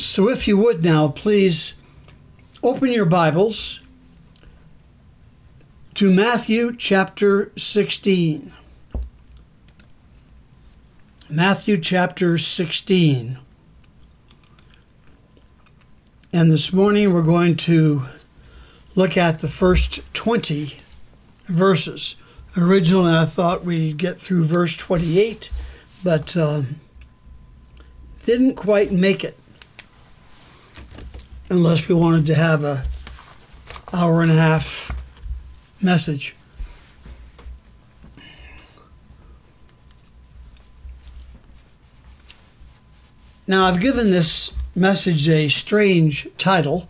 So, if you would now, please open your Bibles to Matthew chapter 16. Matthew chapter 16. And this morning we're going to look at the first 20 verses. Originally, I thought we'd get through verse 28, but um, didn't quite make it unless we wanted to have a hour and a half message. Now, I've given this message a strange title,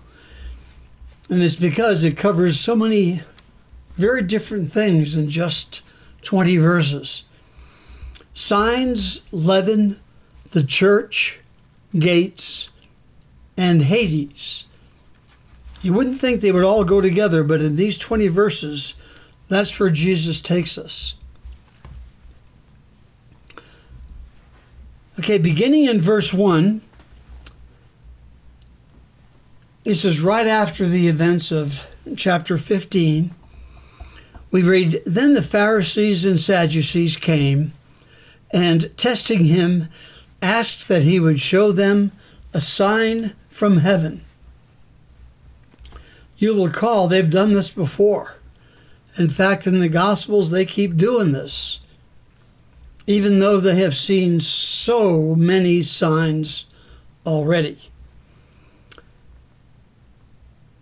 and it's because it covers so many very different things in just 20 verses. Signs leaven the church gates and Hades. You wouldn't think they would all go together, but in these 20 verses, that's where Jesus takes us. Okay, beginning in verse 1, this is right after the events of chapter 15. We read Then the Pharisees and Sadducees came, and testing him, asked that he would show them a sign from heaven. You'll recall they've done this before. In fact, in the Gospels, they keep doing this, even though they have seen so many signs already.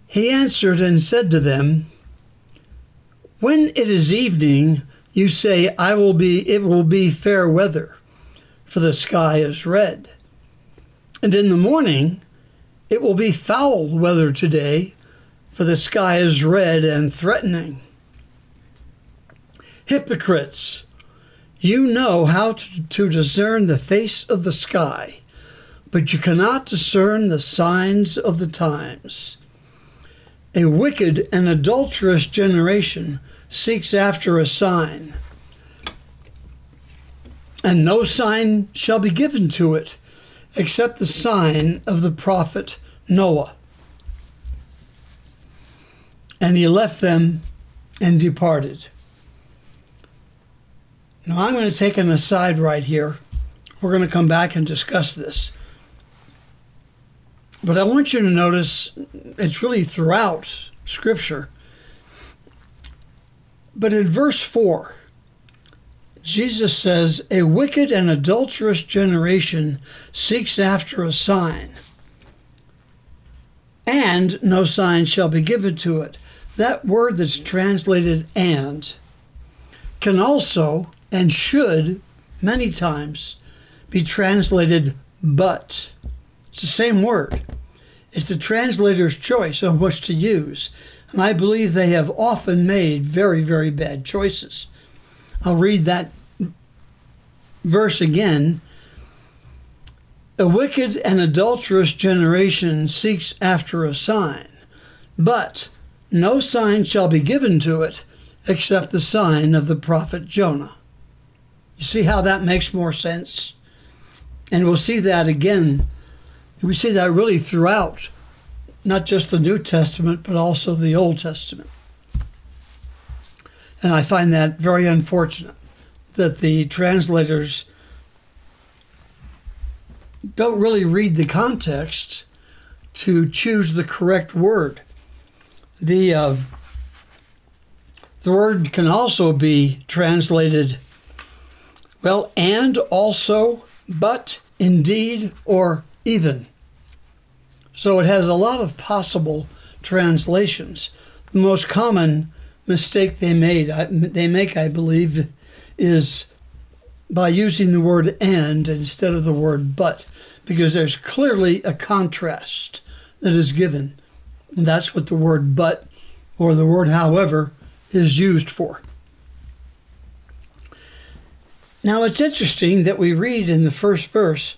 He answered and said to them, When it is evening, you say, I will be it will be fair weather, for the sky is red. And in the morning, it will be foul weather today, for the sky is red and threatening. Hypocrites, you know how to, discern the face of the sky, but you cannot discern the signs of the times. A wicked and adulterous generation seeks after a sign, and no sign shall be given to it except the sign of the prophet Noah. And he left them and departed. Now, I'm going to take an aside right here. We're going to come back and discuss this. But I want you to notice it's really throughout Scripture. But in verse 4, Jesus says, A wicked and adulterous generation seeks after a sign, and no sign shall be given to it. That word that's translated and can also and should many times be translated but. It's the same word. It's the translator's choice on which to use, and I believe they have often made very, very bad choices. I'll read that verse again. A wicked and adulterous generation seeks after a sign, but no sign shall be given to it except the sign of the prophet Jonah. You see how that makes more sense? And we'll see that again. We see that really throughout, not just the New Testament, but also the Old Testament. And I find that very unfortunate that the translators don't really read the context to choose the correct word. The uh, the word can also be translated well and also but indeed or even. So it has a lot of possible translations. The most common mistake they made they make I believe is by using the word and instead of the word but, because there's clearly a contrast that is given. And that's what the word but or the word however is used for. Now it's interesting that we read in the first verse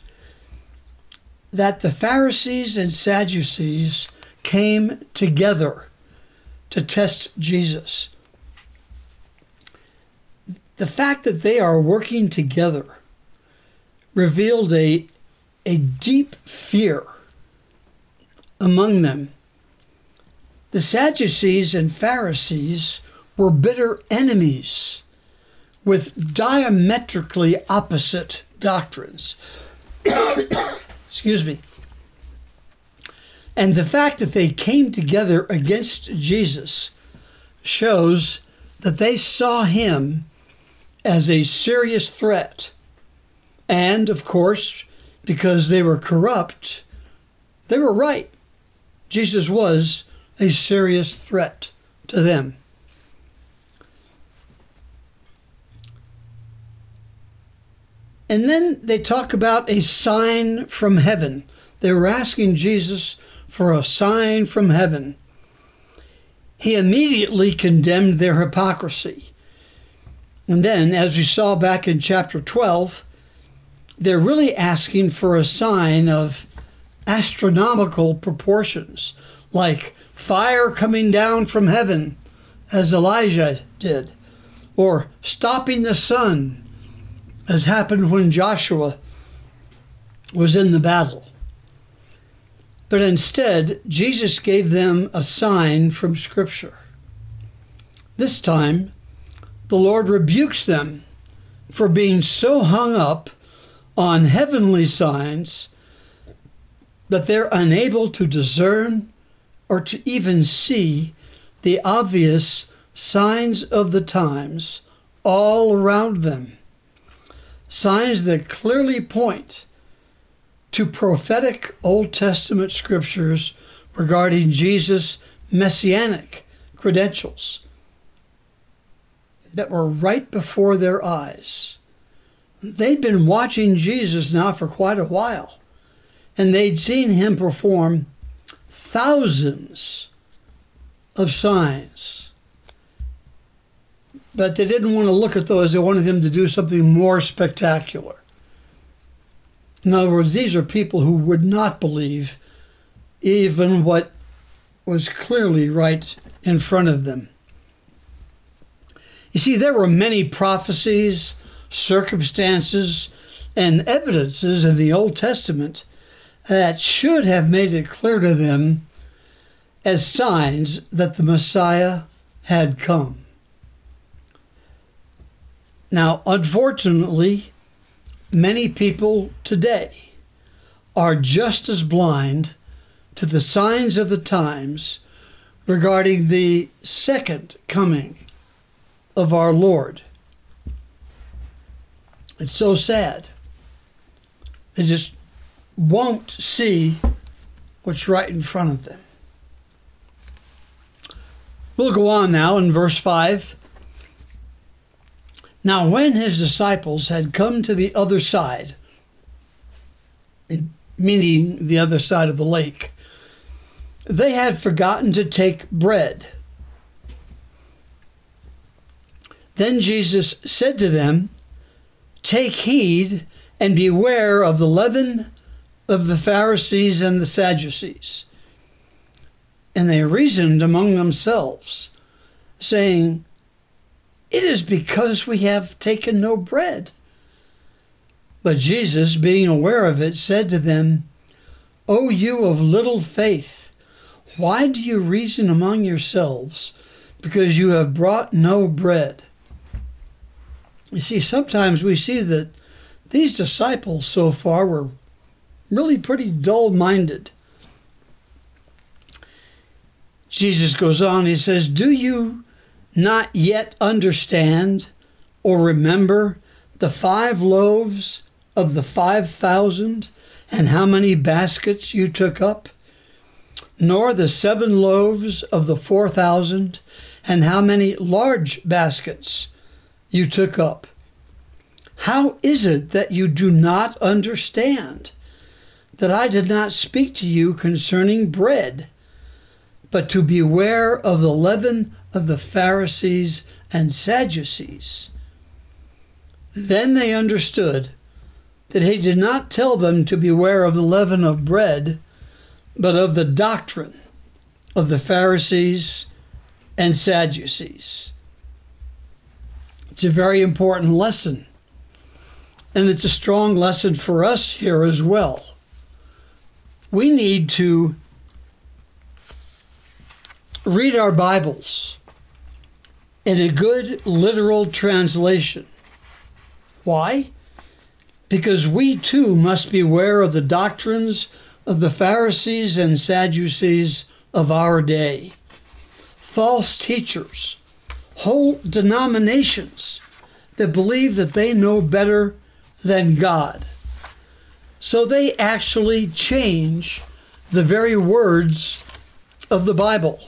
that the Pharisees and Sadducees came together to test Jesus the fact that they are working together revealed a, a deep fear among them. The Sadducees and Pharisees were bitter enemies with diametrically opposite doctrines. Excuse me. And the fact that they came together against Jesus shows that they saw him as a serious threat. And, of course, because they were corrupt, they were right. Jesus was a serious threat to them. And then they talk about a sign from heaven. They were asking Jesus for a sign from heaven. He immediately condemned their hypocrisy. And then, as we saw back in chapter 12, they're really asking for a sign of astronomical proportions, like fire coming down from heaven, as Elijah did, or stopping the sun as happened when Joshua was in the battle. But instead, Jesus gave them a sign from Scripture. This time, the Lord rebukes them for being so hung up on heavenly signs that they're unable to discern or to even see the obvious signs of the times all around them. Signs that clearly point to prophetic Old Testament scriptures regarding Jesus' messianic credentials that were right before their eyes. They'd been watching Jesus now for quite a while, and they'd seen him perform thousands of signs but they didn't want to look at those. They wanted him to do something more spectacular. In other words, these are people who would not believe even what was clearly right in front of them. You see, there were many prophecies, circumstances, and evidences in the Old Testament that should have made it clear to them as signs that the Messiah had come. Now, unfortunately, many people today are just as blind to the signs of the times regarding the second coming of our Lord. It's so sad. They just won't see what's right in front of them. We'll go on now in verse 5. Now, when his disciples had come to the other side, meaning the other side of the lake, they had forgotten to take bread. Then Jesus said to them, Take heed and beware of the leaven of the Pharisees and the Sadducees. And they reasoned among themselves, saying, it is because we have taken no bread. But Jesus, being aware of it, said to them, O you of little faith, why do you reason among yourselves because you have brought no bread? You see, sometimes we see that these disciples so far were really pretty dull minded. Jesus goes on, he says, Do you not yet understand or remember the five loaves of the five thousand and how many baskets you took up? Nor the seven loaves of the four thousand and how many large baskets you took up? How is it that you do not understand that I did not speak to you concerning bread, but to beware of the leaven of the Pharisees and Sadducees. Then they understood that he did not tell them to beware of the leaven of bread, but of the doctrine of the Pharisees and Sadducees. It's a very important lesson, and it's a strong lesson for us here as well. We need to read our Bibles in a good literal translation. Why? Because we too must beware of the doctrines of the Pharisees and Sadducees of our day. False teachers, whole denominations that believe that they know better than God. So they actually change the very words of the Bible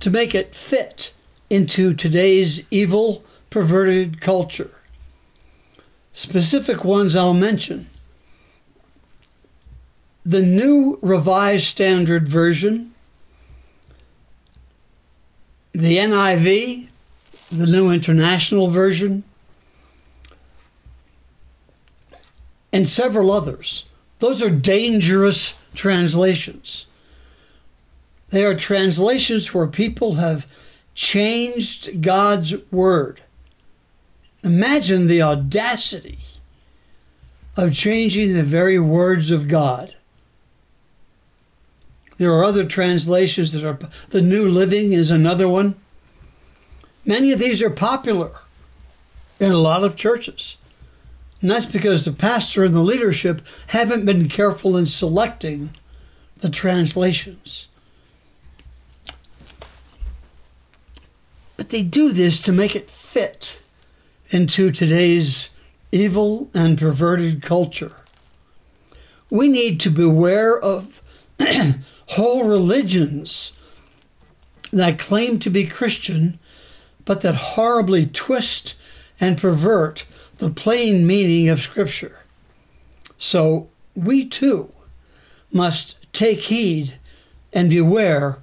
to make it fit into today's evil, perverted culture. Specific ones I'll mention. The New Revised Standard Version, the NIV, the New International Version, and several others. Those are dangerous translations. They are translations where people have changed God's word. Imagine the audacity of changing the very words of God. There are other translations that are, the New Living is another one. Many of these are popular in a lot of churches. And that's because the pastor and the leadership haven't been careful in selecting the translations. But they do this to make it fit into today's evil and perverted culture. We need to beware of whole religions that claim to be Christian, but that horribly twist and pervert the plain meaning of Scripture. So we too must take heed and beware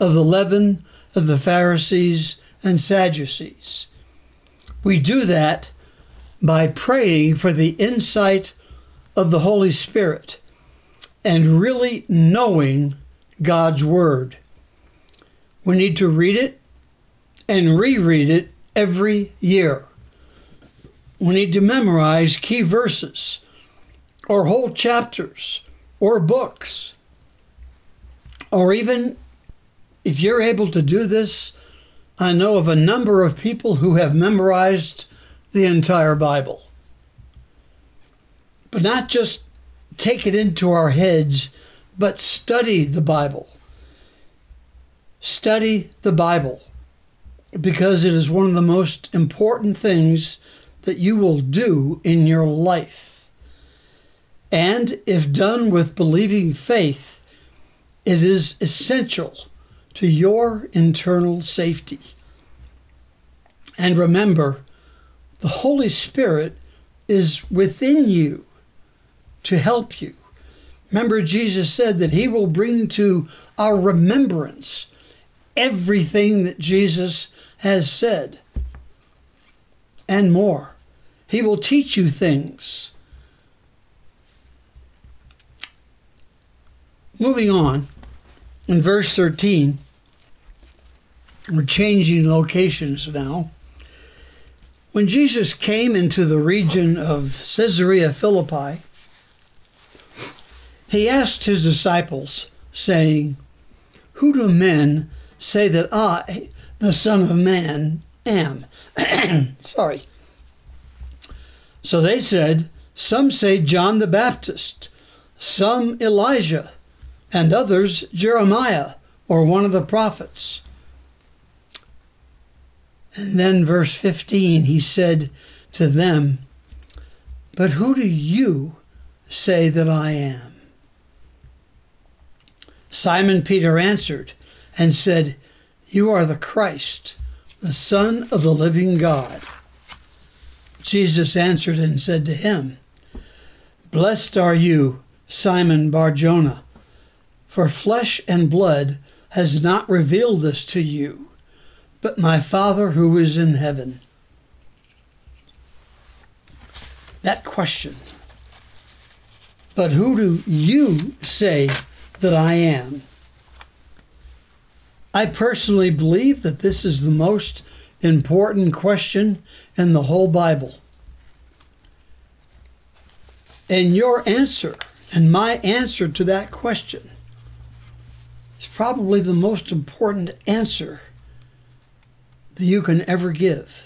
of the leaven of the Pharisees and Sadducees. We do that by praying for the insight of the Holy Spirit and really knowing God's Word. We need to read it and reread it every year. We need to memorize key verses or whole chapters or books. Or even if you're able to do this, I know of a number of people who have memorized the entire Bible. But not just take it into our heads, but study the Bible. Study the Bible because it is one of the most important things that you will do in your life. And if done with believing faith, it is essential to your internal safety. And remember, the Holy Spirit is within you to help you. Remember, Jesus said that He will bring to our remembrance everything that Jesus has said and more. He will teach you things. Moving on, in verse 13, we're changing locations now. When Jesus came into the region of Caesarea Philippi, he asked his disciples, saying, Who do men say that I, the Son of Man, am? Sorry. So they said, Some say John the Baptist, some Elijah, and others Jeremiah or one of the prophets. And then, verse 15, he said to them, But who do you say that I am? Simon Peter answered and said, You are the Christ, the Son of the living God. Jesus answered and said to him, Blessed are you, Simon Barjona, for flesh and blood has not revealed this to you, but my Father who is in heaven. That question. But who do you say that I am? I personally believe that this is the most important question in the whole Bible. And your answer and my answer to that question is probably the most important answer that you can ever give.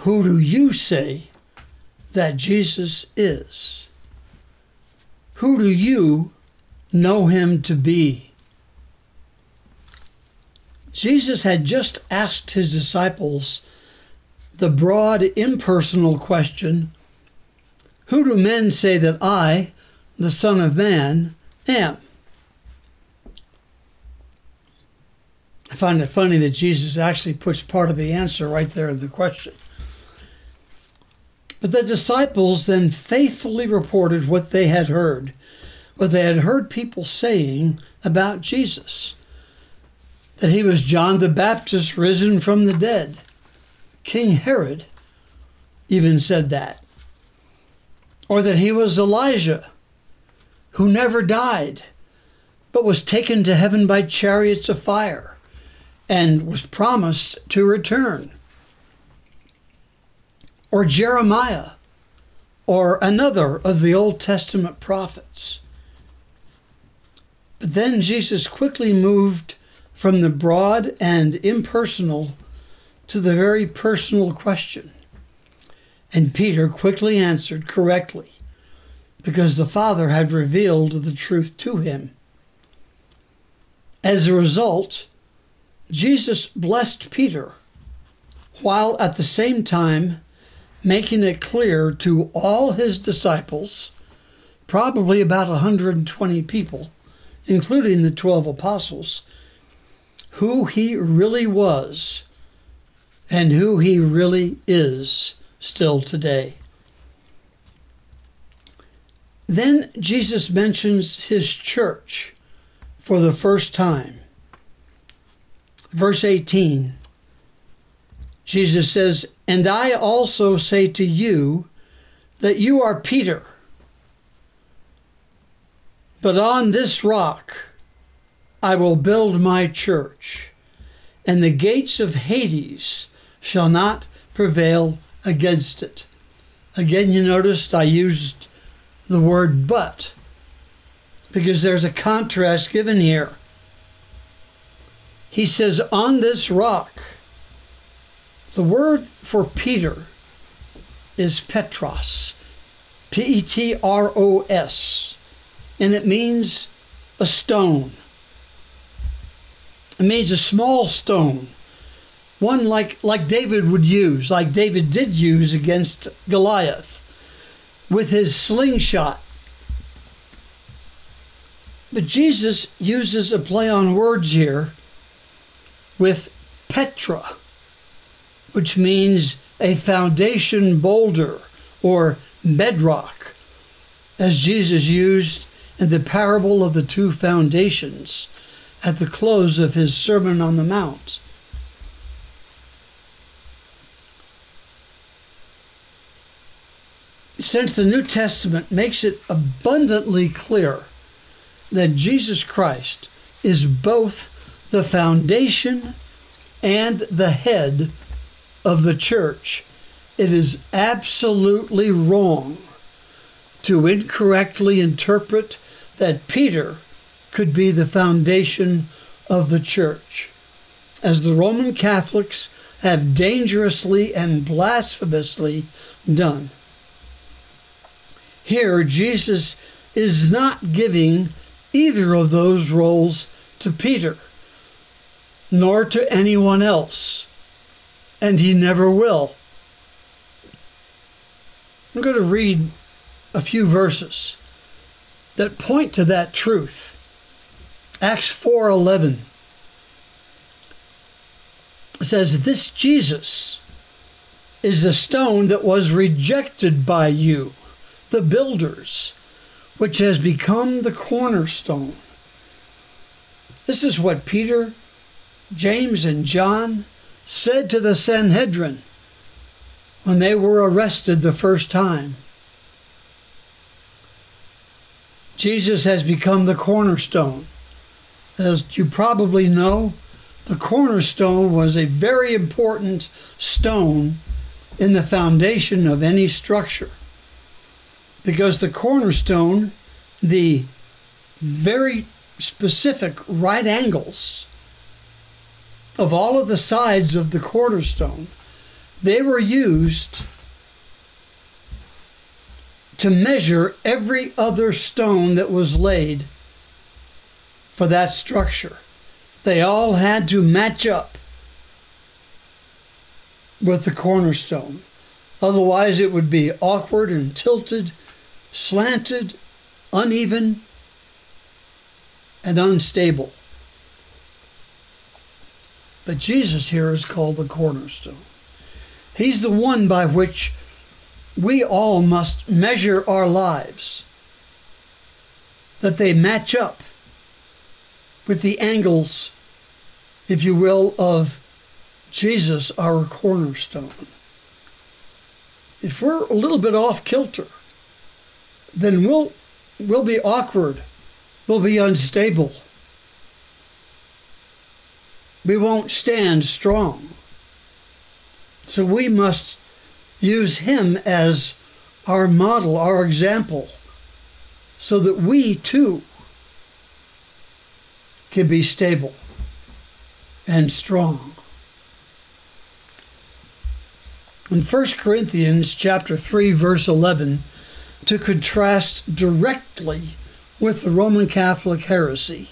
Who do you say that Jesus is? Who do you know him to be? Jesus had just asked his disciples the broad, impersonal question Who do men say that I, the Son of Man, am? I find it funny that Jesus actually puts part of the answer right there in the question. But the disciples then faithfully reported what they had heard, what they had heard people saying about Jesus that he was John the Baptist risen from the dead. King Herod even said that. Or that he was Elijah, who never died, but was taken to heaven by chariots of fire and was promised to return or Jeremiah, or another of the Old Testament prophets. But then Jesus quickly moved from the broad and impersonal to the very personal question. And Peter quickly answered correctly because the Father had revealed the truth to him. As a result, Jesus blessed Peter while at the same time making it clear to all his disciples, probably about 120 people, including the 12 apostles, who he really was and who he really is still today. Then Jesus mentions his church for the first time. Verse 18 Jesus says, And I also say to you that you are Peter. But on this rock I will build my church, and the gates of Hades shall not prevail against it. Again, you noticed I used the word but because there's a contrast given here. He says, On this rock, the word for Peter is Petros, P E T R O S, and it means a stone. It means a small stone, one like, like David would use, like David did use against Goliath with his slingshot. But Jesus uses a play on words here with Petra which means a foundation boulder or bedrock, as Jesus used in the parable of the two foundations at the close of his Sermon on the Mount. Since the New Testament makes it abundantly clear that Jesus Christ is both the foundation and the head of the church, it is absolutely wrong to incorrectly interpret that Peter could be the foundation of the church, as the Roman Catholics have dangerously and blasphemously done. Here, Jesus is not giving either of those roles to Peter, nor to anyone else and he never will. I'm going to read a few verses that point to that truth. Acts 4:11 says this Jesus is the stone that was rejected by you the builders which has become the cornerstone. This is what Peter, James and John said to the Sanhedrin when they were arrested the first time. Jesus has become the cornerstone. As you probably know, the cornerstone was a very important stone in the foundation of any structure. Because the cornerstone, the very specific right angles of all of the sides of the cornerstone, they were used to measure every other stone that was laid for that structure. They all had to match up with the cornerstone. Otherwise, it would be awkward and tilted, slanted, uneven, and unstable. But Jesus here is called the cornerstone. He's the one by which we all must measure our lives, that they match up with the angles, if you will, of Jesus, our cornerstone. If we're a little bit off kilter, then we'll, we'll be awkward, we'll be unstable, we won't stand strong. So we must use him as our model, our example, so that we too can be stable and strong. In 1 Corinthians chapter 3 verse 11 to contrast directly with the Roman Catholic heresy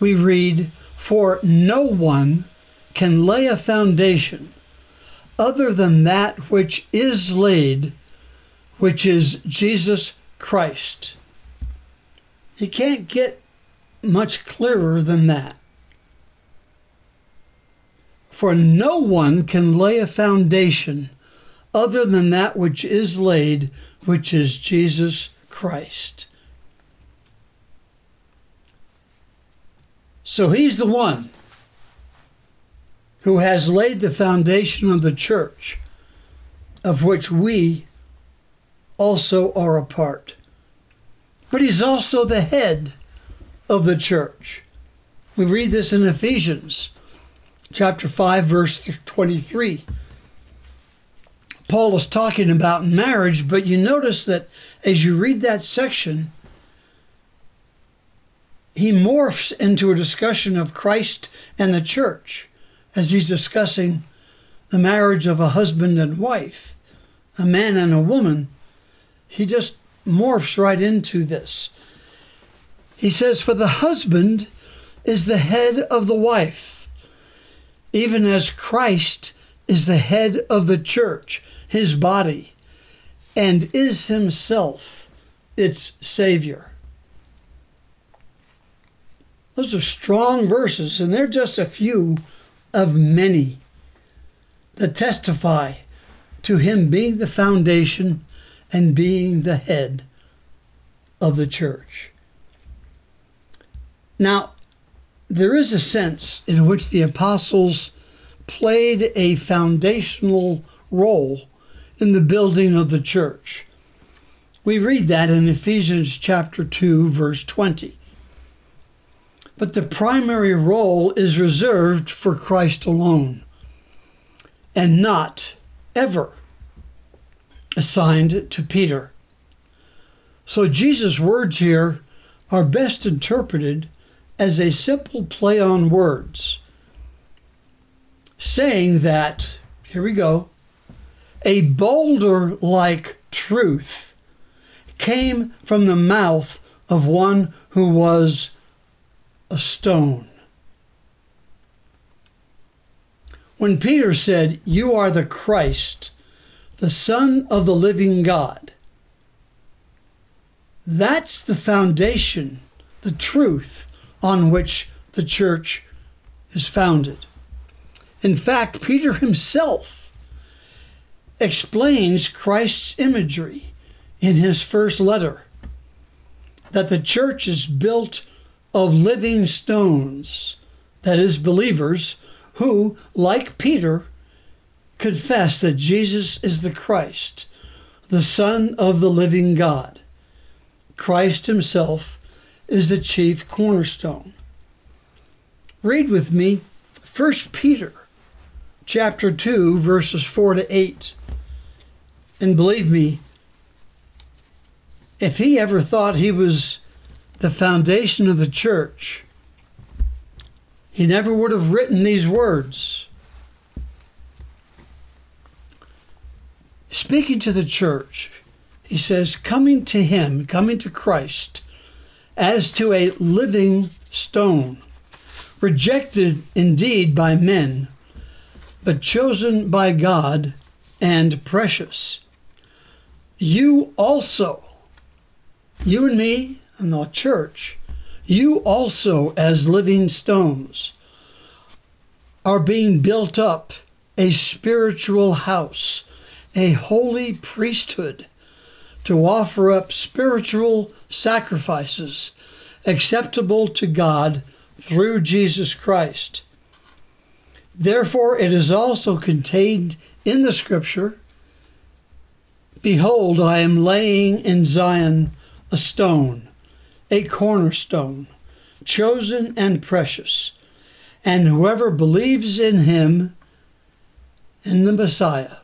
we read for no one can lay a foundation other than that which is laid, which is Jesus Christ. You can't get much clearer than that. For no one can lay a foundation other than that which is laid, which is Jesus Christ. So he's the one who has laid the foundation of the church, of which we also are a part. But he's also the head of the church. We read this in Ephesians chapter 5 verse 23. Paul is talking about marriage, but you notice that as you read that section, he morphs into a discussion of Christ and the church as he's discussing the marriage of a husband and wife, a man and a woman, he just morphs right into this. He says, For the husband is the head of the wife, even as Christ is the head of the church, his body, and is himself its Savior. Those are strong verses, and they're just a few of many that testify to him being the foundation and being the head of the church. Now, there is a sense in which the apostles played a foundational role in the building of the church. We read that in Ephesians chapter 2 verse 20 but the primary role is reserved for Christ alone and not ever assigned to Peter. So Jesus' words here are best interpreted as a simple play on words, saying that, here we go, a boulder like truth came from the mouth of one who was a stone. When Peter said, You are the Christ, the Son of the living God, that's the foundation, the truth on which the church is founded. In fact, Peter himself explains Christ's imagery in his first letter that the church is built of living stones, that is, believers who, like Peter, confess that Jesus is the Christ, the Son of the living God. Christ Himself is the chief cornerstone. Read with me 1 Peter chapter 2 verses 4 to 8. And believe me, if he ever thought he was the foundation of the church, he never would have written these words. Speaking to the church, he says, coming to him, coming to Christ, as to a living stone, rejected indeed by men, but chosen by God and precious. You also, you and me and the church, you also, as living stones, are being built up a spiritual house, a holy priesthood to offer up spiritual sacrifices acceptable to God through Jesus Christ. Therefore, it is also contained in the scripture Behold, I am laying in Zion a stone, a cornerstone, chosen and precious, and whoever believes in him, in the Messiah,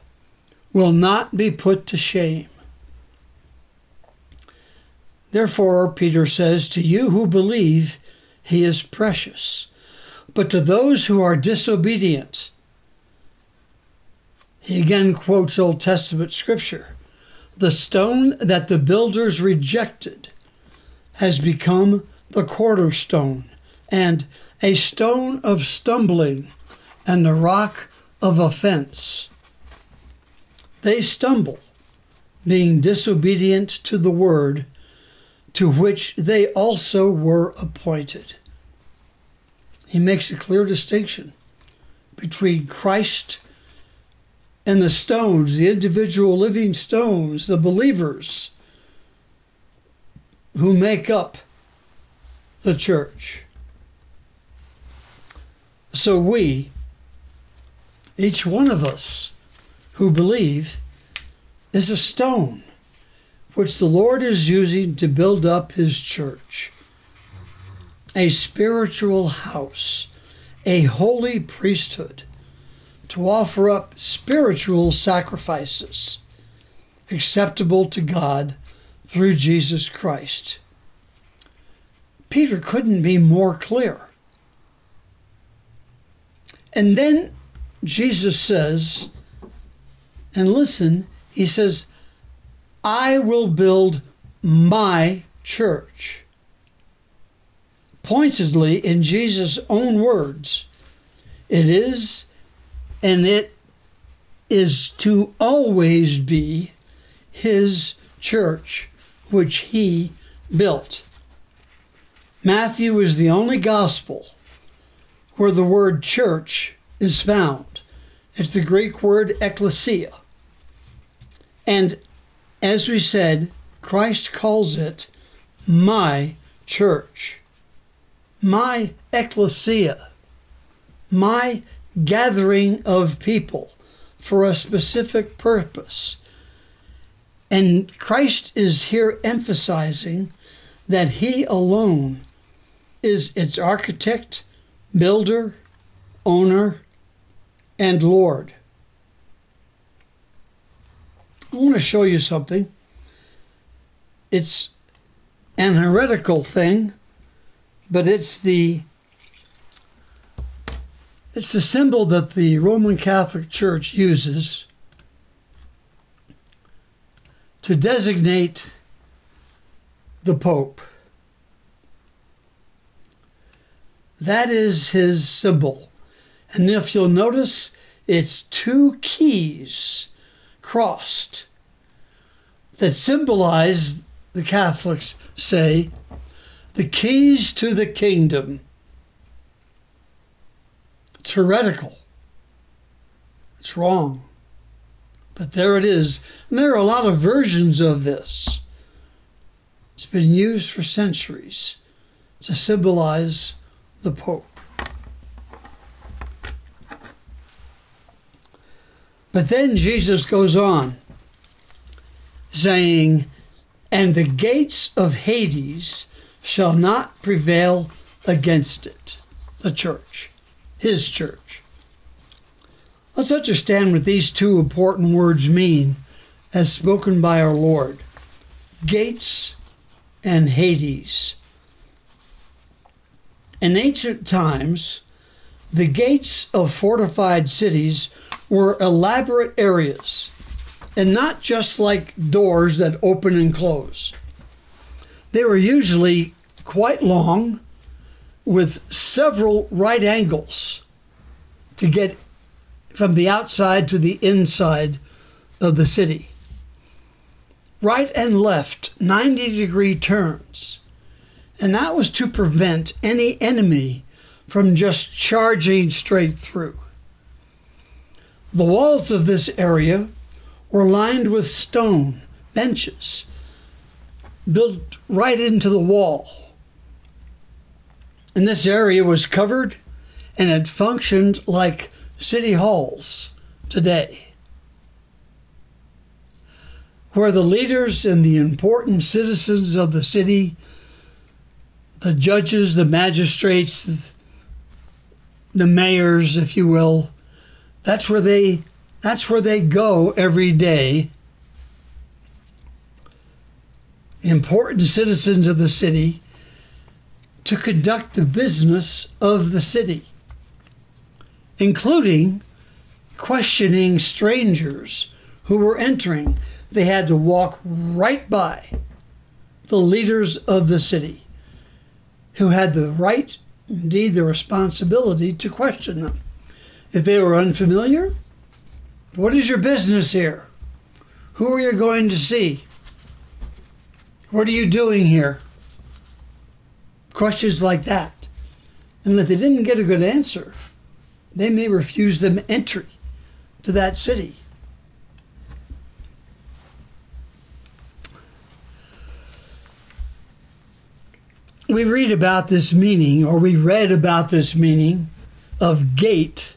will not be put to shame. Therefore, Peter says, To you who believe, he is precious. But to those who are disobedient, he again quotes Old Testament scripture the stone that the builders rejected has become the cornerstone and a stone of stumbling and the rock of offense. They stumble, being disobedient to the word to which they also were appointed. He makes a clear distinction between Christ and the stones, the individual living stones, the believers who make up the church. So we, each one of us who believe, is a stone which the Lord is using to build up his church. A spiritual house, a holy priesthood to offer up spiritual sacrifices acceptable to God through Jesus Christ. Peter couldn't be more clear. And then Jesus says, and listen, he says, I will build my church. Pointedly, in Jesus' own words, it is and it is to always be his church, which he built. Matthew is the only gospel where the word church is found. It's the Greek word ecclesia. And as we said, Christ calls it my church, my ecclesia, my gathering of people for a specific purpose. And Christ is here emphasizing that He alone is its architect, builder, owner, and Lord. I want to show you something. It's an heretical thing, but it's the it's the symbol that the Roman Catholic Church uses to designate the Pope. That is his symbol. And if you'll notice, it's two keys crossed that symbolize, the Catholics say, the keys to the kingdom. It's heretical. It's wrong. But there it is. And there are a lot of versions of this. It's been used for centuries to symbolize the Pope. But then Jesus goes on saying, And the gates of Hades shall not prevail against it, the church, his church. Let's understand what these two important words mean as spoken by our Lord gates and Hades, In ancient times, the gates of fortified cities were elaborate areas and not just like doors that open and close. They were usually quite long with several right angles to get from the outside to the inside of the city. Right and left 90 degree turns. And that was to prevent any enemy from just charging straight through. The walls of this area were lined with stone benches built right into the wall. And this area was covered and it functioned like city halls today, where the leaders and the important citizens of the city, the judges, the magistrates, the mayors, if you will, that's where they that's where they go every day. Important citizens of the city to conduct the business of the city, including questioning strangers who were entering. They had to walk right by the leaders of the city who had the right, indeed the responsibility, to question them. If they were unfamiliar, what is your business here? Who are you going to see? What are you doing here? Questions like that. And if they didn't get a good answer, they may refuse them entry to that city. We read about this meaning, or we read about this meaning of gate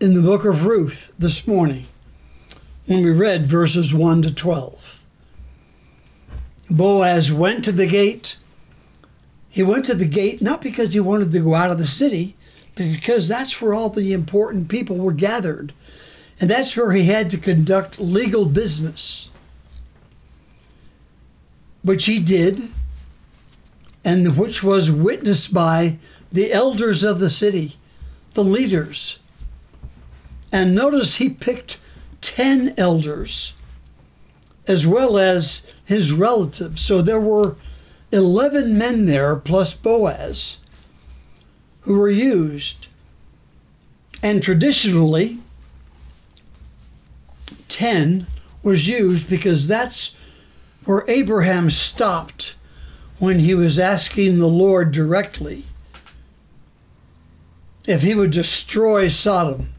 in the book of Ruth this morning when we read verses 1 to 12. Boaz went to the gate. He went to the gate not because he wanted to go out of the city, because that's where all the important people were gathered. And that's where he had to conduct legal business, which he did, and which was witnessed by the elders of the city, the leaders and notice he picked 10 elders as well as his relatives. So there were 11 men there plus Boaz who were used. And traditionally, 10 was used because that's where Abraham stopped when he was asking the Lord directly if he would destroy Sodom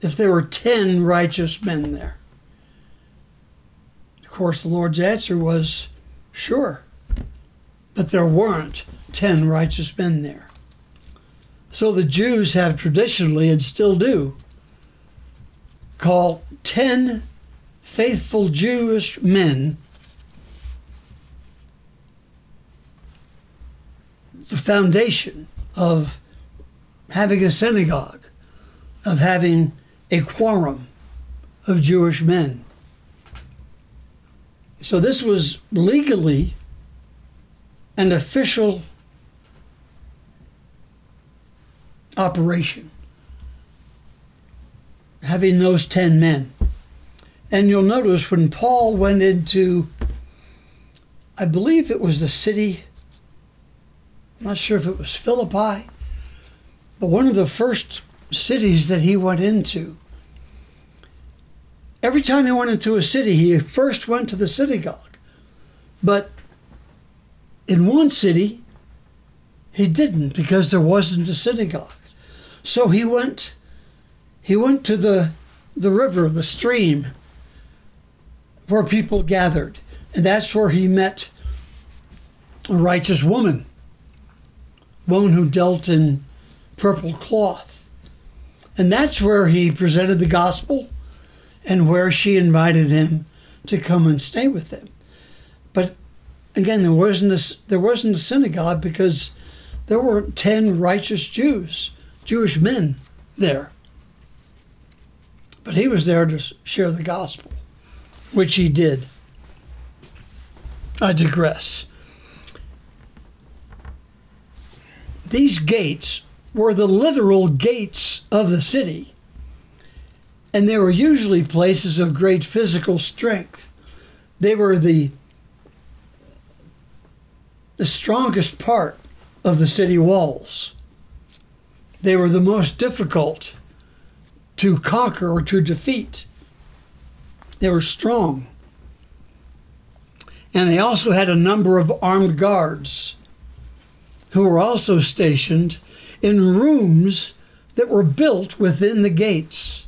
if there were 10 righteous men there? Of course, the Lord's answer was sure, but there weren't 10 righteous men there. So the Jews have traditionally, and still do, call 10 faithful Jewish men the foundation of having a synagogue, of having a quorum of Jewish men. So this was legally an official operation, having those 10 men. And you'll notice when Paul went into, I believe it was the city, I'm not sure if it was Philippi, but one of the first cities that he went into, every time he went into a city, he first went to the synagogue. But in one city, he didn't because there wasn't a synagogue. So he went he went to the the river, the stream where people gathered. And that's where he met a righteous woman, one who dealt in purple cloth. And that's where he presented the gospel and where she invited him to come and stay with them. But again, there wasn't a, there wasn't a synagogue because there were 10 righteous Jews, Jewish men there. But he was there to share the gospel, which he did. I digress. These gates were the literal gates of the city, and they were usually places of great physical strength. They were the the strongest part of the city walls. They were the most difficult to conquer or to defeat. They were strong. And they also had a number of armed guards who were also stationed in rooms that were built within the gates.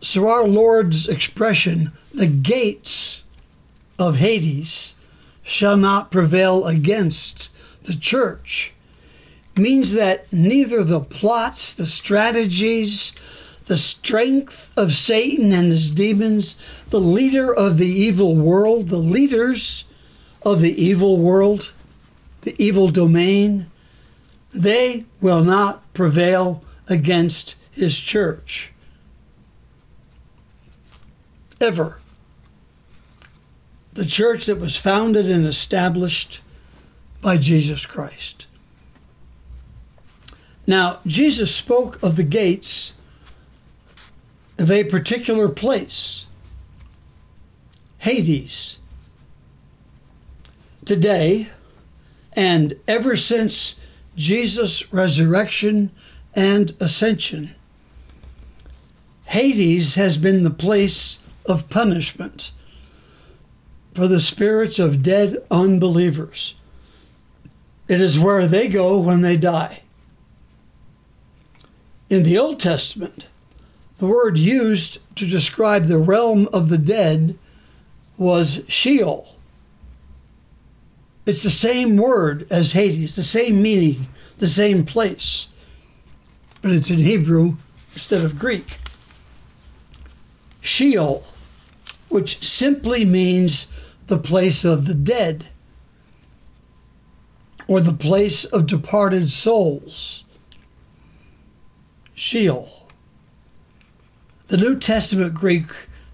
So, our Lord's expression, the gates of Hades shall not prevail against the church, means that neither the plots, the strategies, the strength of Satan and his demons, the leader of the evil world, the leaders of the evil world, the evil domain, they will not prevail against his church. Ever. The church that was founded and established by Jesus Christ. Now, Jesus spoke of the gates of a particular place, Hades. Today, and ever since Jesus' resurrection and ascension, Hades has been the place of punishment for the spirits of dead unbelievers. It is where they go when they die. In the Old Testament, the word used to describe the realm of the dead was Sheol. It's the same word as Hades, the same meaning, the same place, but it's in Hebrew instead of Greek. Sheol, which simply means the place of the dead or the place of departed souls. Sheol. The New Testament Greek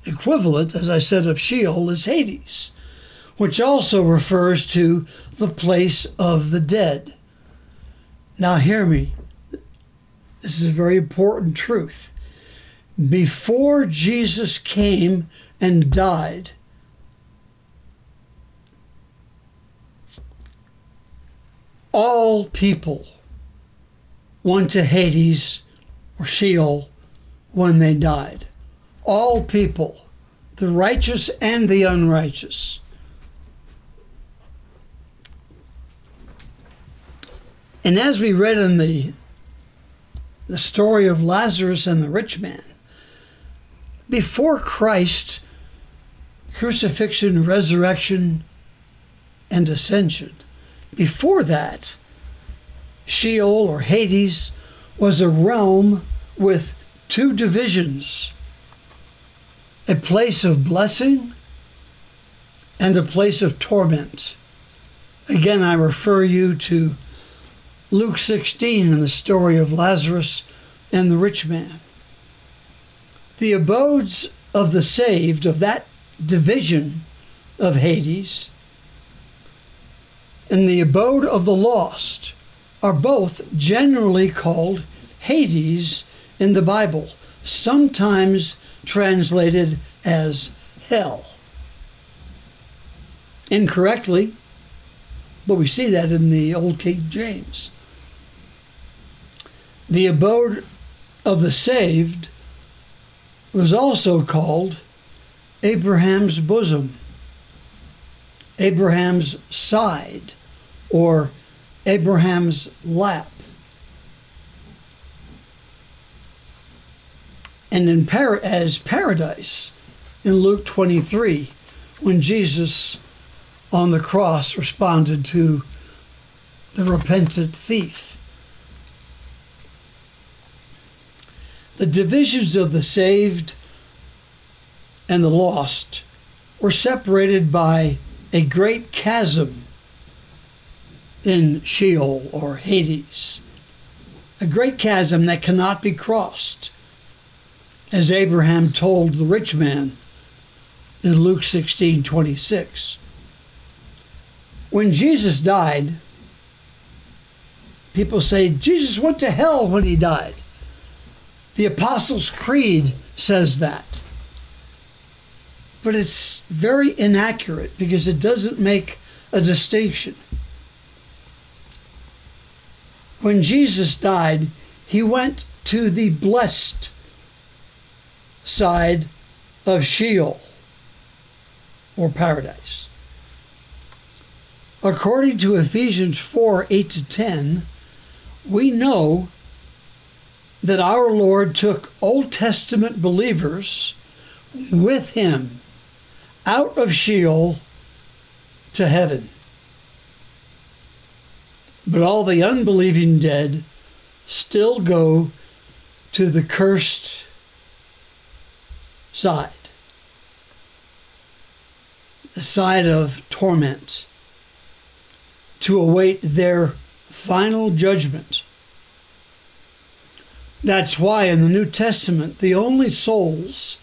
equivalent, as I said, of Sheol is Hades which also refers to the place of the dead. Now, hear me. This is a very important truth. Before Jesus came and died, all people went to Hades or Sheol when they died. All people, the righteous and the unrighteous. And as we read in the, the story of Lazarus and the rich man, before Christ, crucifixion, resurrection, and ascension, before that, Sheol or Hades was a realm with two divisions a place of blessing and a place of torment. Again, I refer you to Luke 16 and the story of Lazarus and the rich man. The abodes of the saved, of that division of Hades, and the abode of the lost are both generally called Hades in the Bible, sometimes translated as hell. Incorrectly, but we see that in the Old King James. The abode of the saved was also called Abraham's bosom, Abraham's side, or Abraham's lap. And in as paradise in Luke 23, when Jesus on the cross responded to the repentant thief. The divisions of the saved and the lost were separated by a great chasm in Sheol or Hades, a great chasm that cannot be crossed, as Abraham told the rich man in Luke 16 26. When Jesus died, people say Jesus went to hell when he died. The Apostles' Creed says that. But it's very inaccurate because it doesn't make a distinction. When Jesus died, he went to the blessed side of Sheol or paradise. According to Ephesians 4 8 to 10, we know that our Lord took Old Testament believers with him out of Sheol to heaven. But all the unbelieving dead still go to the cursed side, the side of torment, to await their final judgment. That's why in the New Testament, the only souls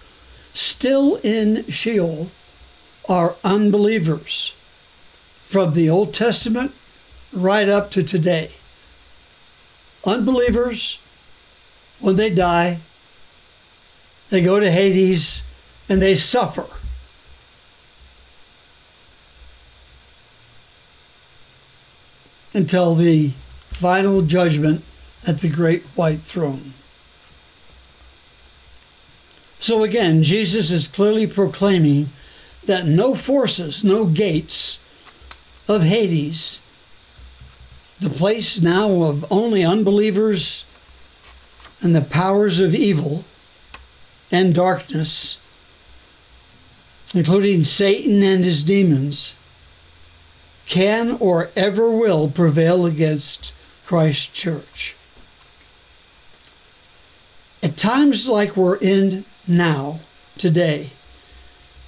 still in Sheol are unbelievers from the Old Testament right up to today. Unbelievers, when they die, they go to Hades and they suffer. Until the final judgment at the great white throne. So again, Jesus is clearly proclaiming that no forces, no gates of Hades, the place now of only unbelievers and the powers of evil and darkness, including Satan and his demons, can or ever will prevail against Christ's church. At times like we're in now, today,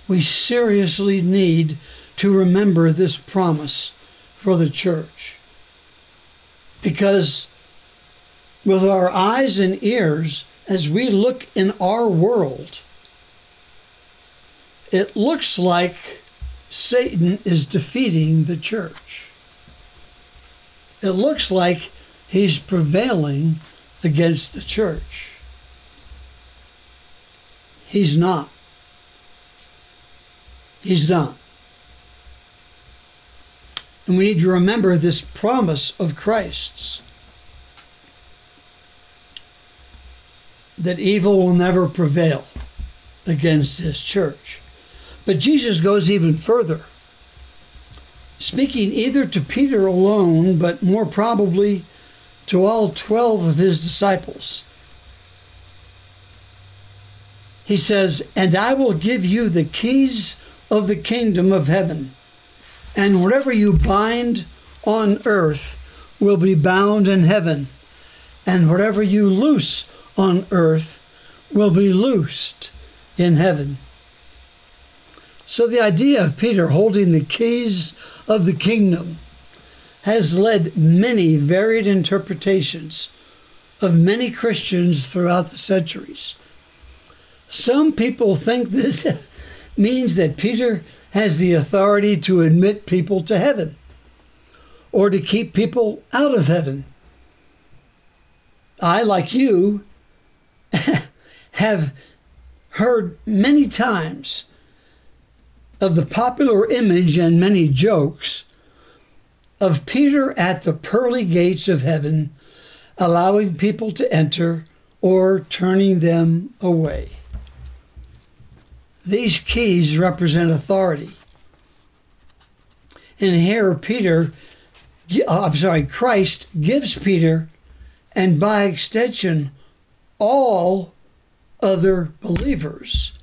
we seriously need to remember this promise for the church. Because with our eyes and ears, as we look in our world, it looks like Satan is defeating the church. It looks like he's prevailing against the church. He's not. He's not. And we need to remember this promise of Christ's that evil will never prevail against his church. But Jesus goes even further, speaking either to Peter alone, but more probably to all 12 of his disciples. He says, And I will give you the keys of the kingdom of heaven. And whatever you bind on earth will be bound in heaven, and whatever you loose on earth will be loosed in heaven. So the idea of Peter holding the keys of the kingdom has led many varied interpretations of many Christians throughout the centuries. Some people think this means that Peter has the authority to admit people to heaven or to keep people out of heaven. I, like you, have heard many times of the popular image and many jokes of Peter at the pearly gates of heaven, allowing people to enter or turning them away. These keys represent authority. And here, Peter, uh, I'm sorry, Christ gives Peter, and by extension, all other believers,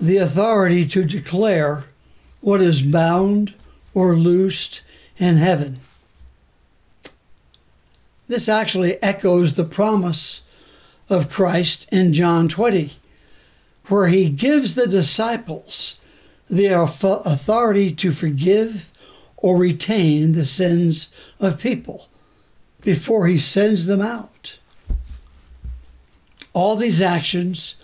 the authority to declare what is bound or loosed in heaven. This actually echoes the promise of Christ in John 20 where he gives the disciples the authority to forgive or retain the sins of people before he sends them out. All these actions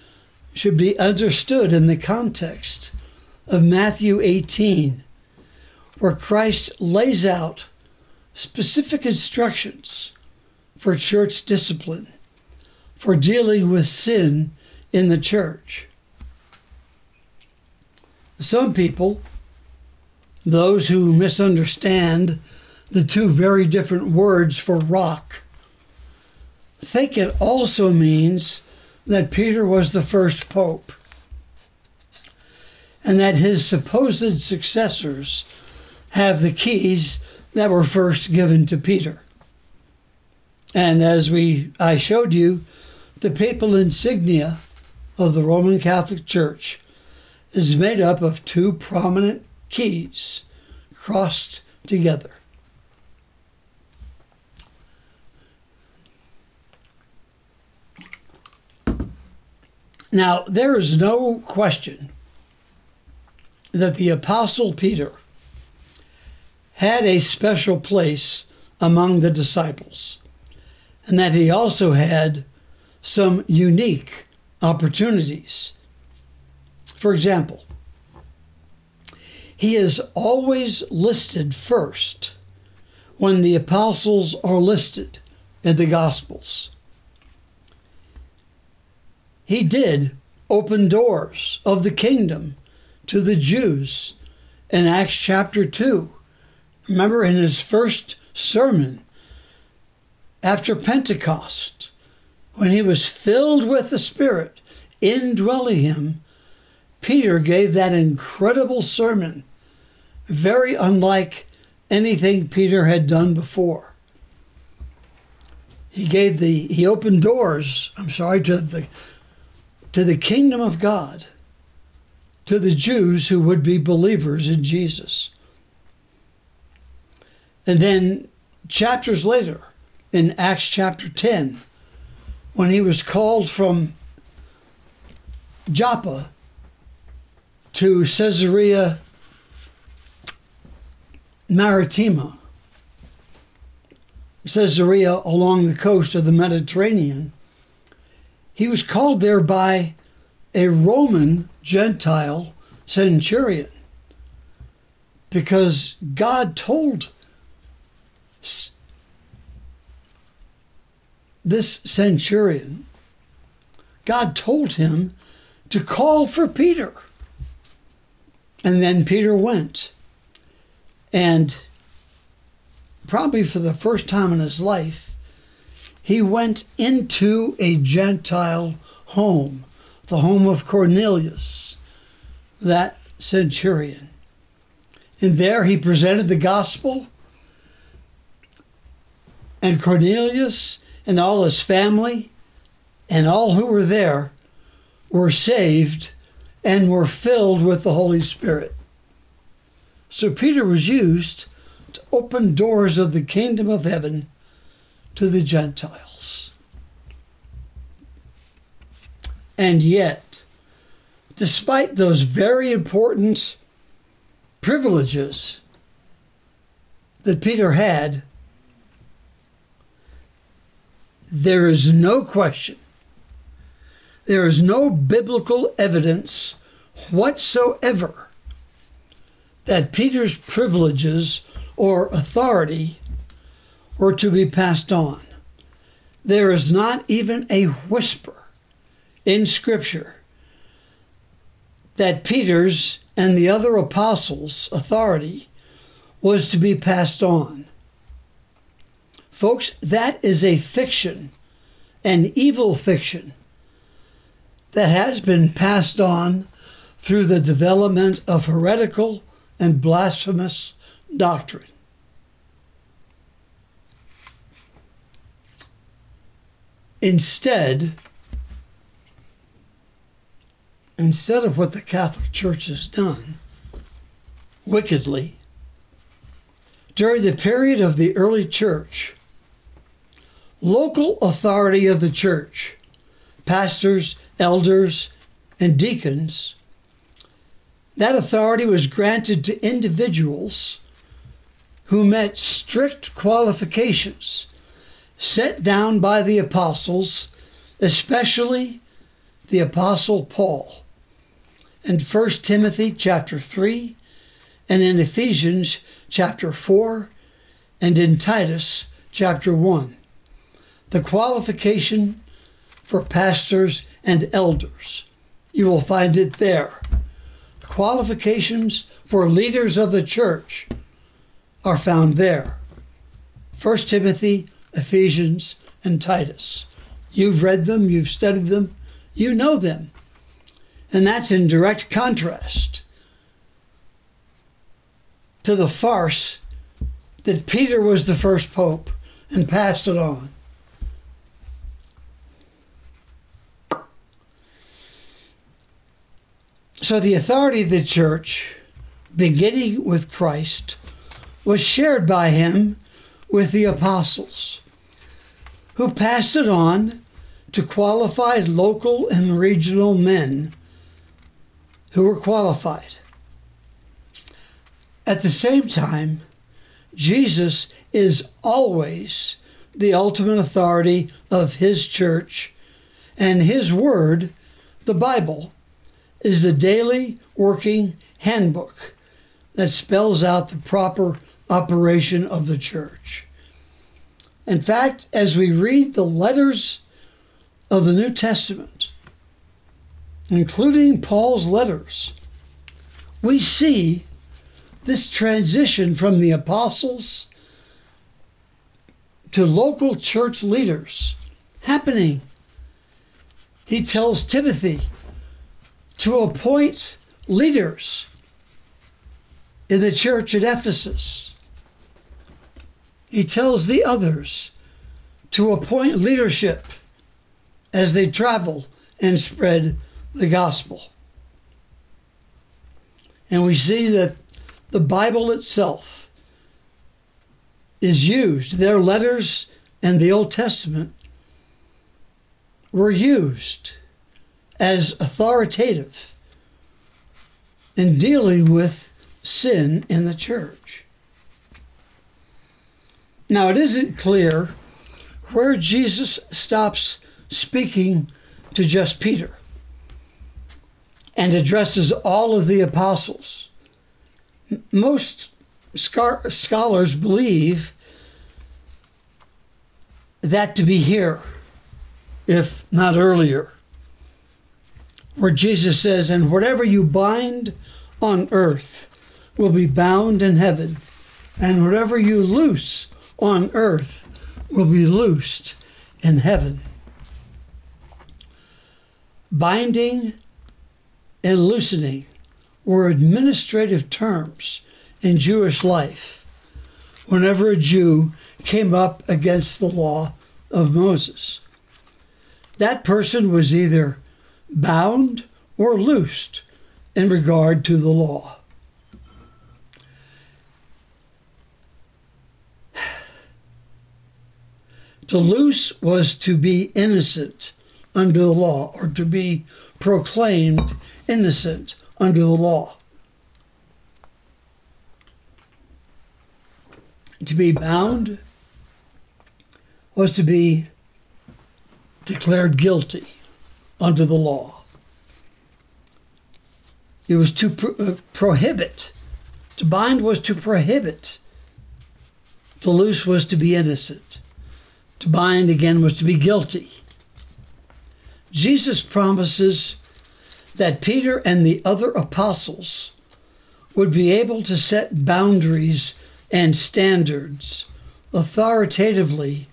should be understood in the context of Matthew 18, where Christ lays out specific instructions for church discipline, for dealing with sin in the church. Some people, those who misunderstand the two very different words for rock, think it also means that Peter was the first pope and that his supposed successors have the keys that were first given to Peter. And as we I showed you, the papal insignia of the Roman Catholic Church is made up of two prominent keys crossed together. Now, there is no question that the Apostle Peter had a special place among the disciples, and that he also had some unique opportunities. For example, he is always listed first when the apostles are listed in the Gospels. He did open doors of the kingdom to the Jews in Acts chapter 2. Remember, in his first sermon after Pentecost, when he was filled with the Spirit, indwelling him, Peter gave that incredible sermon, very unlike anything Peter had done before. He gave the he opened doors, I'm sorry, to the to the kingdom of God to the Jews who would be believers in Jesus. And then chapters later, in Acts chapter 10, when he was called from Joppa to Caesarea Maritima, Caesarea along the coast of the Mediterranean, he was called there by a Roman Gentile centurion because God told this centurion, God told him to call for Peter. And then Peter went. And probably for the first time in his life, he went into a Gentile home the home of Cornelius, that centurion. And there he presented the gospel, and Cornelius and all his family and all who were there were saved and were filled with the Holy Spirit. So Peter was used to open doors of the kingdom of heaven to the Gentiles. And yet, despite those very important privileges that Peter had, there is no question, there is no biblical evidence whatsoever that Peter's privileges or authority were to be passed on. There is not even a whisper in Scripture that Peter's and the other apostles' authority was to be passed on. Folks, that is a fiction, an evil fiction, that has been passed on through the development of heretical and blasphemous doctrine. Instead, instead of what the Catholic Church has done wickedly, during the period of the early church, local authority of the church, pastors, elders, and deacons, that authority was granted to individuals who met strict qualifications set down by the apostles, especially the apostle Paul in 1 Timothy chapter 3 and in Ephesians chapter 4 and in Titus chapter 1. The qualification for pastors and elders. You will find it there. The qualifications for leaders of the church are found there. 1 Timothy, Ephesians, and Titus. You've read them, you've studied them, you know them. And that's in direct contrast to the farce that Peter was the first pope and passed it on. So the authority of the church, beginning with Christ, was shared by him with the apostles, who passed it on to qualified local and regional men who were qualified. At the same time, Jesus is always the ultimate authority of his church, and his word, the Bible, is the daily working handbook that spells out the proper operation of the church. In fact, as we read the letters of the New Testament, including Paul's letters, we see this transition from the apostles to local church leaders happening. He tells Timothy to appoint leaders in the church at Ephesus. He tells the others to appoint leadership as they travel and spread the gospel. And we see that the Bible itself is used. Their letters and the Old Testament were used as authoritative in dealing with sin in the church. Now, it isn't clear where Jesus stops speaking to just Peter and addresses all of the apostles most scholars believe that to be here, if not earlier, where Jesus says, And whatever you bind on earth will be bound in heaven, and whatever you loose on earth will be loosed in heaven. Binding and loosening were administrative terms in Jewish life whenever a Jew came up against the law of Moses. That person was either bound or loosed in regard to the law. To loose was to be innocent under the law or to be proclaimed innocent under the law. To be bound was to be declared guilty under the law. It was to pro- uh, prohibit. To bind was to prohibit. To loose was to be innocent. To bind again was to be guilty. Jesus promises that Peter and the other apostles would be able to set boundaries and standards authoritatively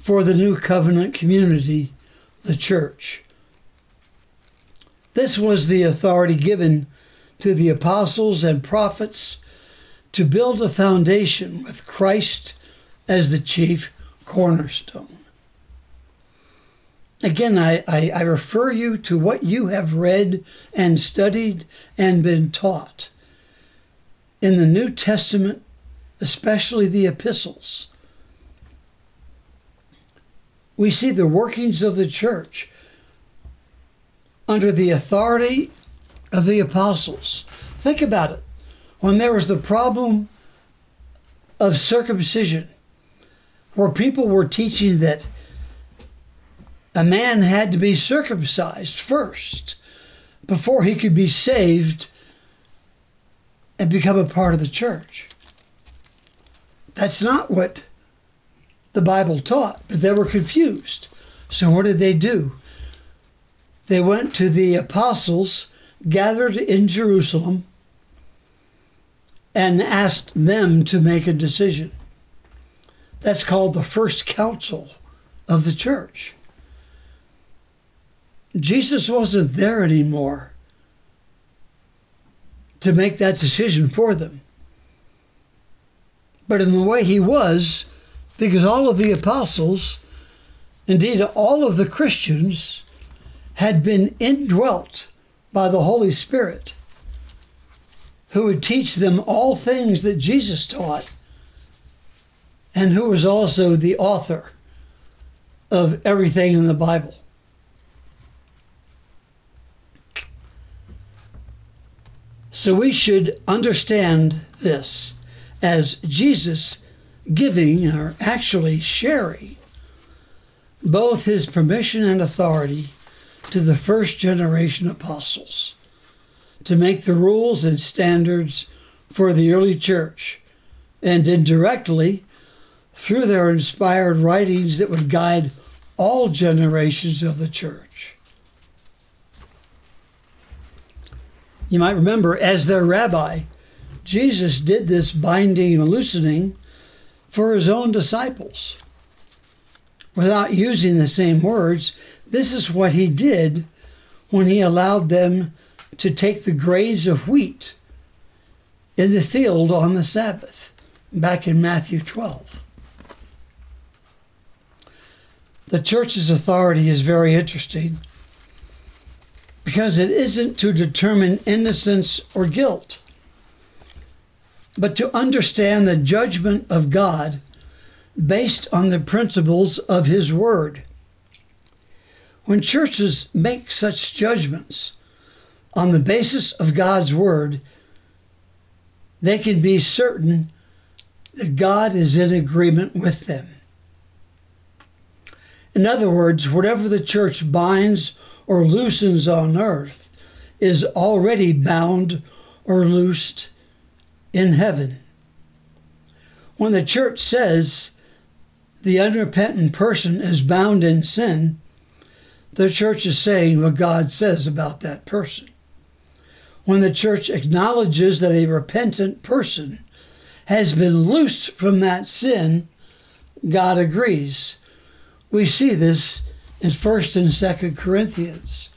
for the new covenant community, the church. This was the authority given to the apostles and prophets to build a foundation with Christ as the chief cornerstone. Again, I, I, I, refer you to what you have read and studied and been taught. In the New Testament, especially the epistles, we see the workings of the church under the authority of the apostles. Think about it. When there was the problem of circumcision, where people were teaching that a man had to be circumcised first before he could be saved and become a part of the church. That's not what the Bible taught, but they were confused. So what did they do? They went to the apostles gathered in Jerusalem and asked them to make a decision. That's called the first council of the church. Jesus wasn't there anymore to make that decision for them. But in the way he was, because all of the apostles, indeed all of the Christians, had been indwelt by the Holy Spirit, who would teach them all things that Jesus taught, and who was also the author of everything in the Bible. So we should understand this as Jesus giving, or actually sharing, both his permission and authority to the first generation apostles to make the rules and standards for the early church, and indirectly through their inspired writings that would guide all generations of the church. You might remember, as their rabbi, Jesus did this binding and loosening for his own disciples. Without using the same words, this is what he did when he allowed them to take the grains of wheat in the field on the Sabbath, back in Matthew 12. The church's authority is very interesting because it isn't to determine innocence or guilt, but to understand the judgment of God based on the principles of His Word. When churches make such judgments on the basis of God's Word, they can be certain that God is in agreement with them. In other words, whatever the church binds or loosens on earth is already bound or loosed in heaven. When the church says the unrepentant person is bound in sin, the church is saying what God says about that person. When the church acknowledges that a repentant person has been loosed from that sin, God agrees. We see this in 1st and 2nd Corinthians.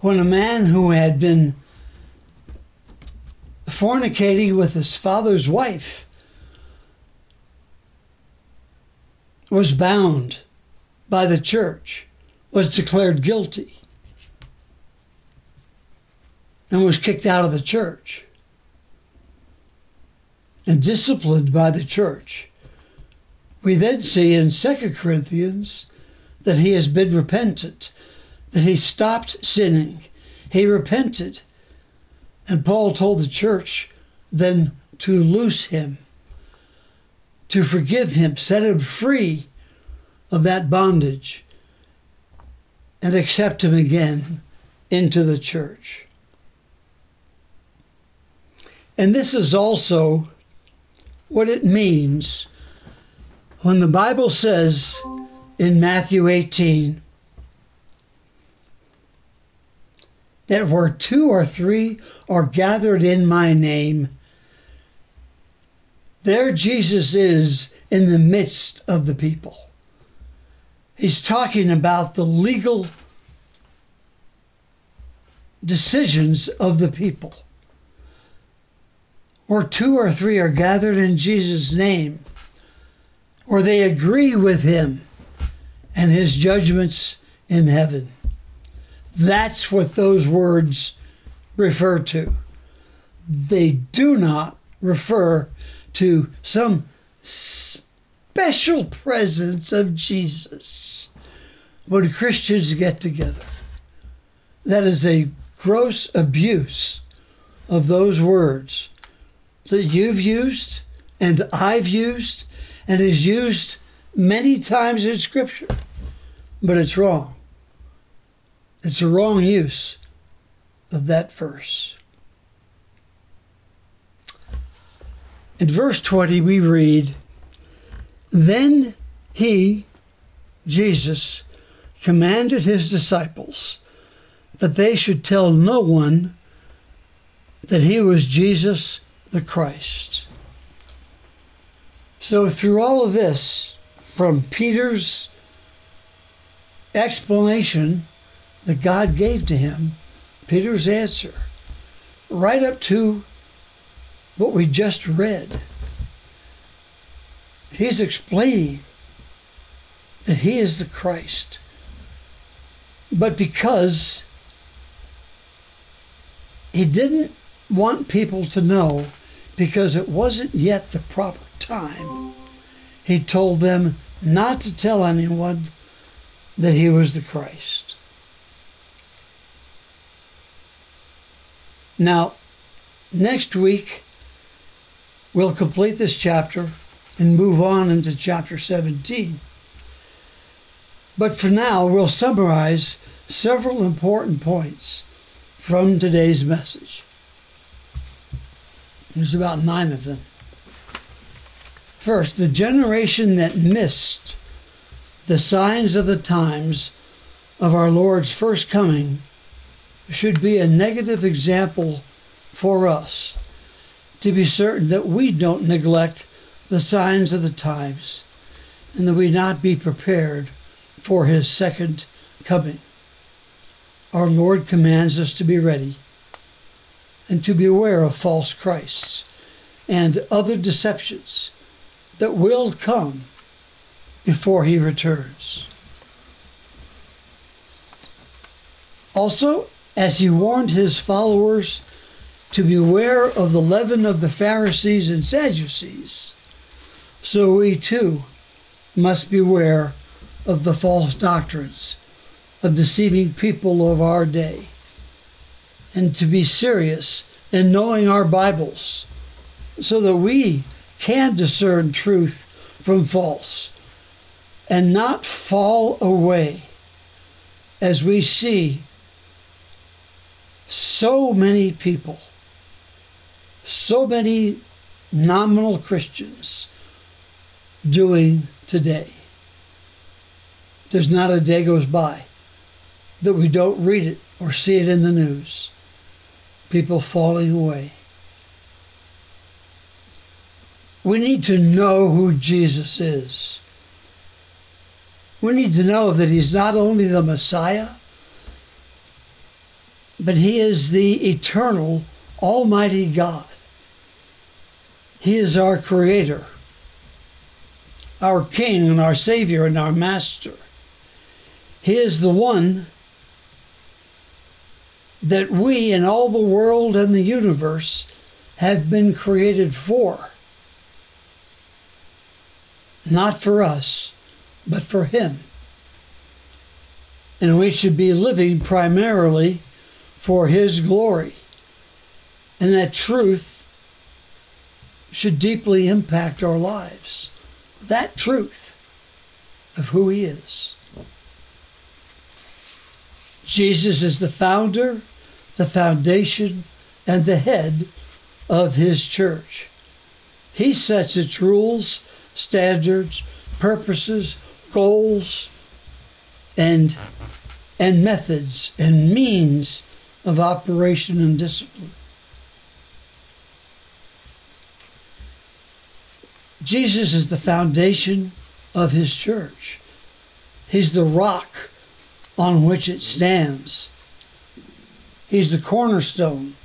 When a man who had been fornicating with his father's wife was bound by the church, was declared guilty, and was kicked out of the church and disciplined by the church. We then see in 2 Corinthians that he has been repentant, that he stopped sinning. He repented. And Paul told the church then to loose him, to forgive him, set him free of that bondage, and accept him again into the church. And this is also what it means when the Bible says in Matthew 18 that where two or three are gathered in my name, there Jesus is in the midst of the people. He's talking about the legal decisions of the people. Where two or three are gathered in Jesus' name, or they agree with him and his judgments in heaven. That's what those words refer to. They do not refer to some special presence of Jesus when Christians get together. That is a gross abuse of those words that you've used and I've used and is used many times in Scripture but it's wrong. It's a wrong use of that verse. In verse 20, we read, Then he, Jesus, commanded his disciples that they should tell no one that he was Jesus the Christ. So, through all of this, from Peter's explanation that God gave to him, Peter's answer, right up to what we just read, he's explaining that he is the Christ. But because he didn't want people to know, because it wasn't yet the proper time, he told them not to tell anyone that he was the Christ. Now, next week, we'll complete this chapter and move on into chapter 17. But for now, we'll summarize several important points from today's message. There's about nine of them. First, the generation that missed the signs of the times of our Lord's first coming should be a negative example for us to be certain that we don't neglect the signs of the times and that we not be prepared for his second coming. Our Lord commands us to be ready and to beware of false Christs and other deceptions that will come before he returns. Also, as he warned his followers to beware of the leaven of the Pharisees and Sadducees, so we too must beware of the false doctrines of deceiving people of our day. And to be serious in knowing our Bibles so that we can discern truth from false and not fall away as we see so many people, so many nominal Christians doing today. There's not a day goes by that we don't read it or see it in the news. People falling away. We need to know who Jesus is. We need to know that He's not only the Messiah, but He is the eternal, Almighty God. He is our Creator, our King, and our Savior, and our Master. He is the one that we and all the world and the universe have been created for. Not for us, but for Him. And we should be living primarily for His glory. And that truth should deeply impact our lives. That truth of who He is. Jesus is the founder, the foundation, and the head of his church. He sets its rules, standards, purposes, goals, and, and methods and means of operation and discipline. Jesus is the foundation of his church. He's the rock on which it stands. He's the cornerstone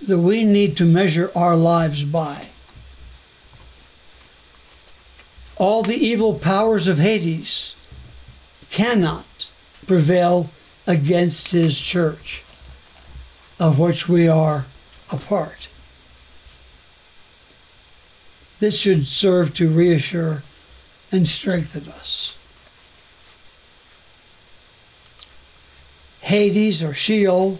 that we need to measure our lives by. All the evil powers of Hades cannot prevail against his church, of which we are a part. This should serve to reassure and strengthen us. Hades or Sheol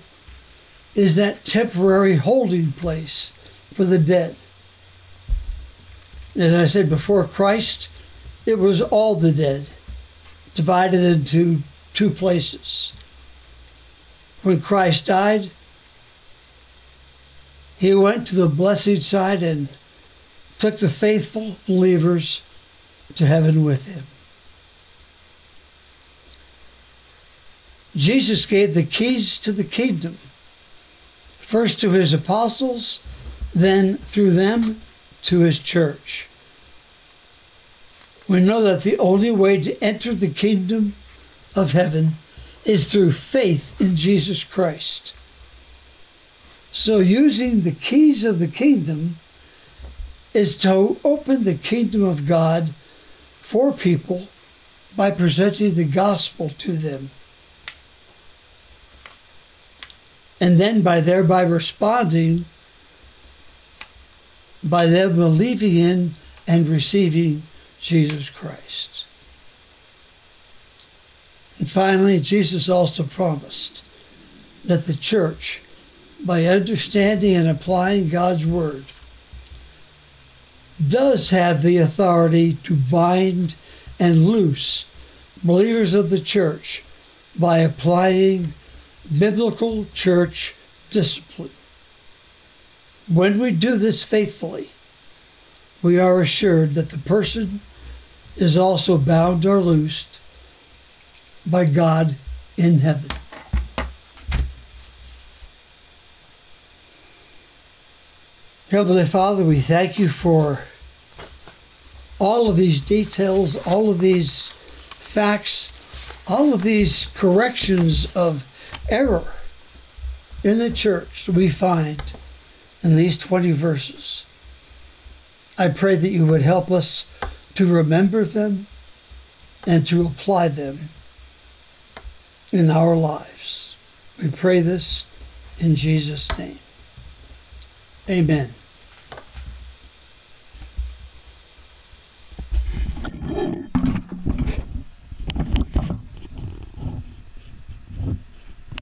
is that temporary holding place for the dead. As I said before Christ, it was all the dead, divided into two places. When Christ died, he went to the blessed side and took the faithful believers to heaven with him. Jesus gave the keys to the kingdom, first to his apostles, then through them to his church. We know that the only way to enter the kingdom of heaven is through faith in Jesus Christ. So, using the keys of the kingdom is to open the kingdom of God for people by presenting the gospel to them. And then by thereby responding by them believing in and receiving Jesus Christ. And finally, Jesus also promised that the church, by understanding and applying God's word, does have the authority to bind and loose believers of the church by applying biblical church discipline. When we do this faithfully, we are assured that the person is also bound or loosed by God in heaven. Heavenly Father, we thank you for all of these details, all of these facts, all of these corrections of error in the church we find in these 20 verses. I pray that you would help us to remember them and to apply them in our lives. We pray this in Jesus' name. Amen. Ooh.